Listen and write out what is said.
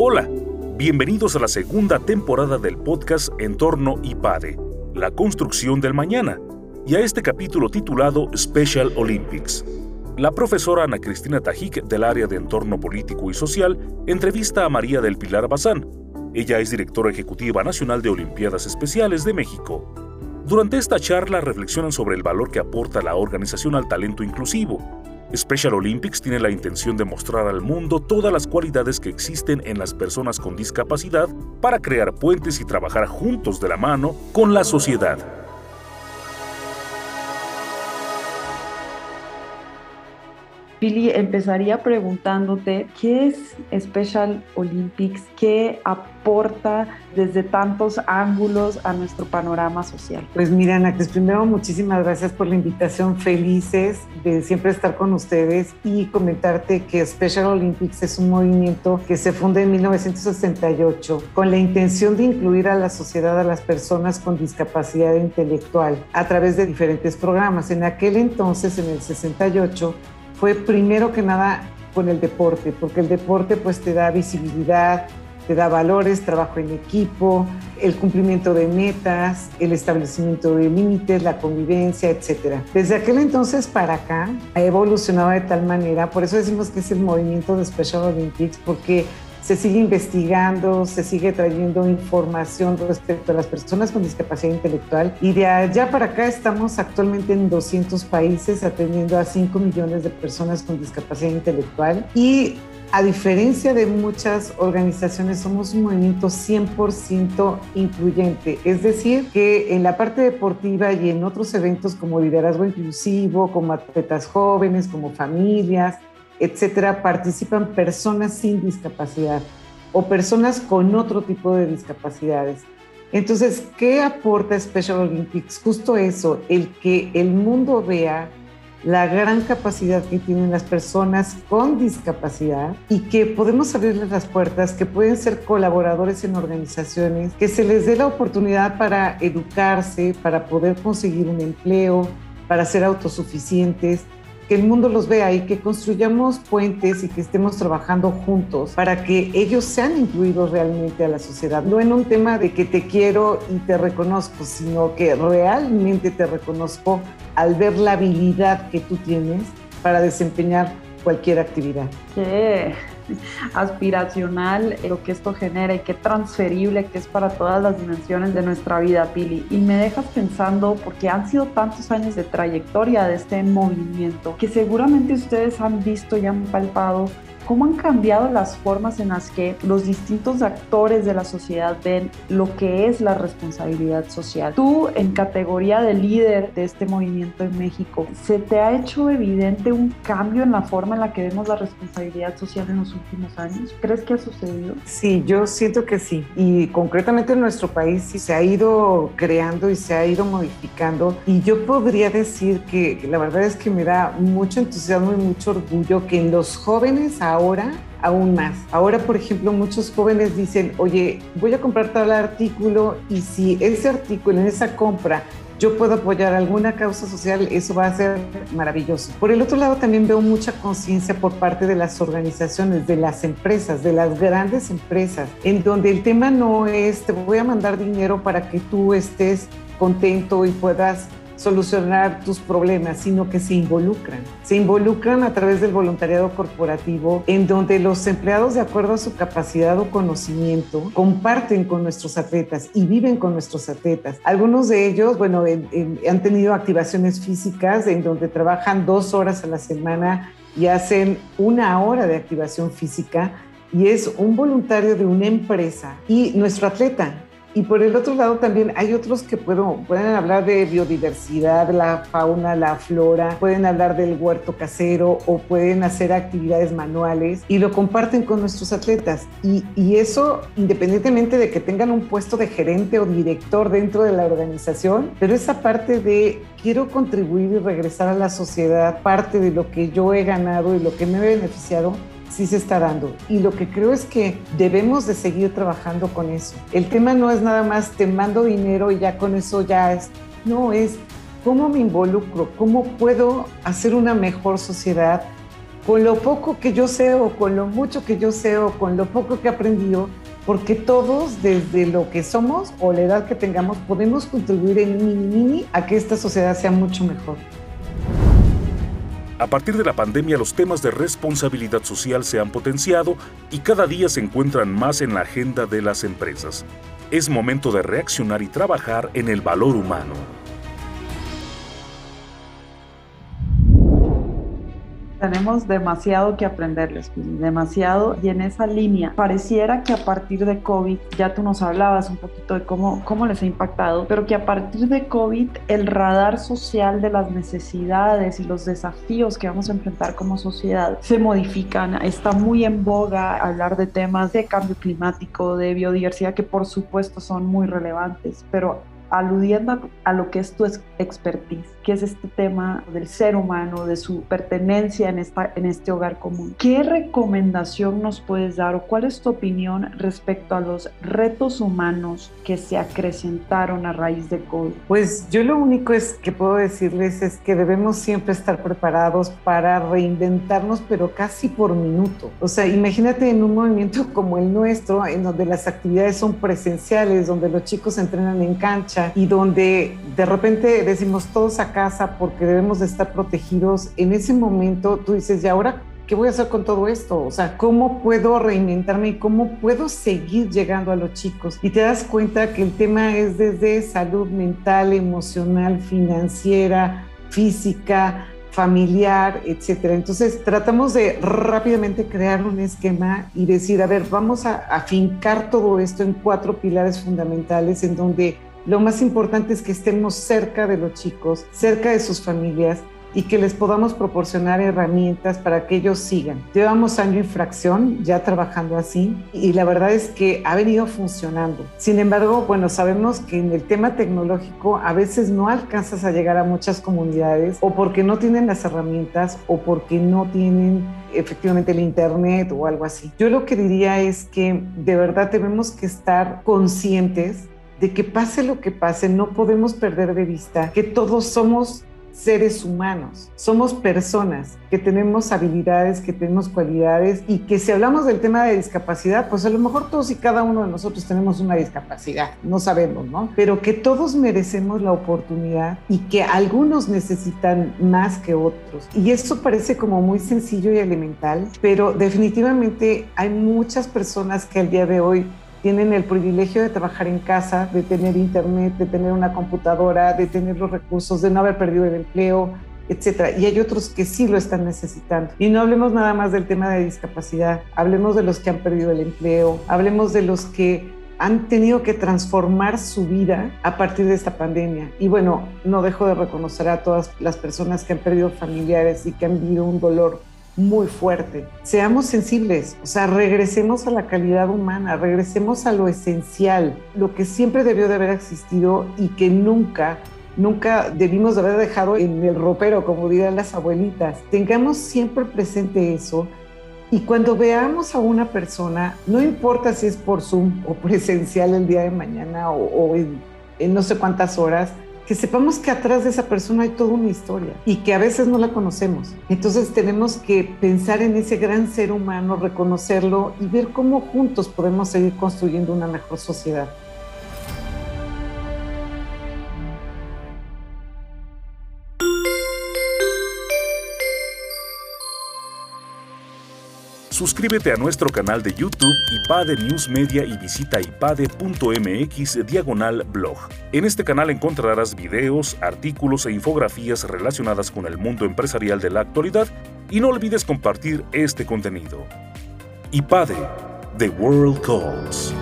Hola, bienvenidos a la segunda temporada del podcast Entorno IPADE, la construcción del mañana, y a este capítulo titulado Special Olympics. La profesora Ana Cristina Tajik del área de Entorno Político y Social entrevista a María del Pilar Bazán. Ella es directora ejecutiva nacional de Olimpiadas Especiales de México. Durante esta charla reflexionan sobre el valor que aporta la organización al talento inclusivo, Special Olympics tiene la intención de mostrar al mundo todas las cualidades que existen en las personas con discapacidad para crear puentes y trabajar juntos de la mano con la sociedad. Pili, empezaría preguntándote qué es Special Olympics, qué aporta desde tantos ángulos a nuestro panorama social. Pues mira, Ana, primero muchísimas gracias por la invitación, felices de siempre estar con ustedes y comentarte que Special Olympics es un movimiento que se funda en 1968 con la intención de incluir a la sociedad a las personas con discapacidad intelectual a través de diferentes programas. En aquel entonces, en el 68, fue primero que nada con el deporte, porque el deporte pues te da visibilidad, te da valores, trabajo en equipo, el cumplimiento de metas, el establecimiento de límites, la convivencia, etc. Desde aquel entonces para acá ha evolucionado de tal manera, por eso decimos que es el movimiento de Special Olympics, porque se sigue investigando, se sigue trayendo información respecto a las personas con discapacidad intelectual y de allá para acá estamos actualmente en 200 países atendiendo a 5 millones de personas con discapacidad intelectual y a diferencia de muchas organizaciones, somos un movimiento 100% incluyente. Es decir, que en la parte deportiva y en otros eventos como liderazgo inclusivo, como atletas jóvenes, como familias, etcétera, participan personas sin discapacidad o personas con otro tipo de discapacidades. Entonces, ¿qué aporta Special Olympics? Justo eso, el que el mundo vea la gran capacidad que tienen las personas con discapacidad y que podemos abrirles las puertas, que pueden ser colaboradores en organizaciones, que se les dé la oportunidad para educarse, para poder conseguir un empleo, para ser autosuficientes que el mundo los vea y que construyamos puentes y que estemos trabajando juntos para que ellos sean incluidos realmente a la sociedad. No en un tema de que te quiero y te reconozco, sino que realmente te reconozco al ver la habilidad que tú tienes para desempeñar cualquier actividad. Qué aspiracional lo que esto genera y qué transferible que es para todas las dimensiones de nuestra vida, Pili. Y me dejas pensando, porque han sido tantos años de trayectoria de este movimiento, que seguramente ustedes han visto y han palpado cómo han cambiado las formas en las que los distintos actores de la sociedad ven lo que es la responsabilidad social. Tú, en categoría de líder de este movimiento en México, ¿se te ha hecho evidente un cambio en la forma en la que vemos la responsabilidad social en los últimos años? ¿Crees que ha sucedido? Sí, yo siento que sí. Y concretamente en nuestro país sí se ha ido creando y se ha ido modificando. Y yo podría decir que la verdad es que me da mucho entusiasmo y mucho orgullo que en los jóvenes ahora ahora aún más. Ahora, por ejemplo, muchos jóvenes dicen, oye, voy a comprar tal artículo y si ese artículo en esa compra yo puedo apoyar alguna causa social, eso va a ser maravilloso. Por el otro lado, también veo mucha conciencia por parte de las organizaciones, de las empresas, de las grandes empresas, en donde el tema no es, te voy a mandar dinero para que tú estés contento y puedas solucionar tus problemas, sino que se involucran. Se involucran a través del voluntariado corporativo, en donde los empleados, de acuerdo a su capacidad o conocimiento, comparten con nuestros atletas y viven con nuestros atletas. Algunos de ellos, bueno, han tenido activaciones físicas en donde trabajan dos horas a la semana y hacen una hora de activación física y es un voluntario de una empresa y nuestro atleta y por el otro lado también hay otros que puedo, pueden hablar de biodiversidad, la fauna, la flora, pueden hablar del huerto casero o pueden hacer actividades manuales y lo comparten con nuestros atletas. Y, y eso independientemente de que tengan un puesto de gerente o director dentro de la organización, pero esa parte de quiero contribuir y regresar a la sociedad, parte de lo que yo he ganado y lo que me he beneficiado, sí se está dando. Y lo que creo es que debemos de seguir trabajando con eso. El tema no es nada más te mando dinero y ya con eso ya es, no, es cómo me involucro, cómo puedo hacer una mejor sociedad con lo poco que yo sé o con lo mucho que yo sé o con lo poco que he aprendido, porque todos desde lo que somos o la edad que tengamos podemos contribuir en mini mini a que esta sociedad sea mucho mejor. A partir de la pandemia los temas de responsabilidad social se han potenciado y cada día se encuentran más en la agenda de las empresas. Es momento de reaccionar y trabajar en el valor humano. Tenemos demasiado que aprenderles, demasiado. Y en esa línea, pareciera que a partir de COVID, ya tú nos hablabas un poquito de cómo, cómo les ha impactado, pero que a partir de COVID, el radar social de las necesidades y los desafíos que vamos a enfrentar como sociedad se modifican. Está muy en boga hablar de temas de cambio climático, de biodiversidad, que por supuesto son muy relevantes, pero aludiendo a, lo que es tu expertise, que es este tema del ser humano, de su pertenencia en, esta, en este hogar común. ¿Qué recomendación nos puedes dar o cuál es tu opinión respecto a los retos humanos que se acrecentaron a raíz de COVID? Pues yo lo único es que puedo decirles es que debemos siempre estar preparados para reinventarnos, pero casi por minuto. O sea, imagínate en un movimiento como el nuestro, en donde las actividades son presenciales, donde los chicos entrenan en cancha, y donde de repente decimos todos a casa porque debemos de estar protegidos, en ese momento tú dices, ¿y ahora ¿qué voy a hacer con todo esto? O sea, ¿cómo puedo reinventarme y cómo puedo seguir llegando a los chicos? Y te das cuenta que el tema es desde salud mental, emocional, financiera, física, familiar, etcétera. Entonces tratamos de rápidamente crear un esquema y decir, a ver, vamos a afincar todo esto en cuatro pilares fundamentales en donde lo más importante es que estemos cerca de los chicos, cerca de sus familias y que les podamos proporcionar herramientas para que ellos sigan. Llevamos año y fracción ya trabajando así y la verdad es que ha venido funcionando. Sin embargo, bueno, sabemos que en el tema tecnológico a veces no alcanzas a llegar a muchas comunidades o porque no tienen las herramientas o porque no tienen efectivamente el internet o algo así. Yo lo que diría es que de verdad tenemos que estar conscientes de que pase lo que pase, no podemos perder de vista que todos somos seres humanos, somos personas que tenemos habilidades, que tenemos cualidades y que si hablamos del tema de discapacidad, pues a lo mejor todos y cada uno de nosotros tenemos una discapacidad, no sabemos, ¿no? Pero que todos merecemos la oportunidad y que algunos necesitan más que otros. Y eso parece como muy sencillo y elemental, pero definitivamente hay muchas personas que al día de hoy tienen el privilegio de trabajar en casa, de tener internet, de tener una computadora, de tener los recursos, de no haber perdido el empleo, etcétera. Y hay otros que sí lo están necesitando. Y no hablemos nada más del tema de discapacidad, hablemos de los que han perdido el empleo, hablemos de los que han tenido que transformar su vida a partir de esta pandemia. Y bueno, no dejo de reconocer a todas las personas que han perdido familiares y que han vivido un dolor muy fuerte. Seamos sensibles, o sea, regresemos a la calidad humana, regresemos a lo esencial, lo que siempre debió de haber existido y que nunca nunca debimos de haber dejado en el ropero, como dirían las abuelitas. Tengamos siempre presente eso y cuando veamos a una persona, no importa si es por Zoom o presencial el día de mañana o, en no sé cuántas horas, que sepamos que atrás de esa persona hay toda una historia y que a veces no la conocemos. Entonces tenemos que pensar en ese gran ser humano, reconocerlo y ver cómo juntos podemos seguir construyendo una mejor sociedad. Suscríbete a nuestro canal de YouTube IPADE News Media y visita ipade.mx diagonal blog. En este canal encontrarás videos, artículos e infografías relacionadas con el mundo empresarial de la actualidad y no olvides compartir este contenido. IPADE, The World Calls.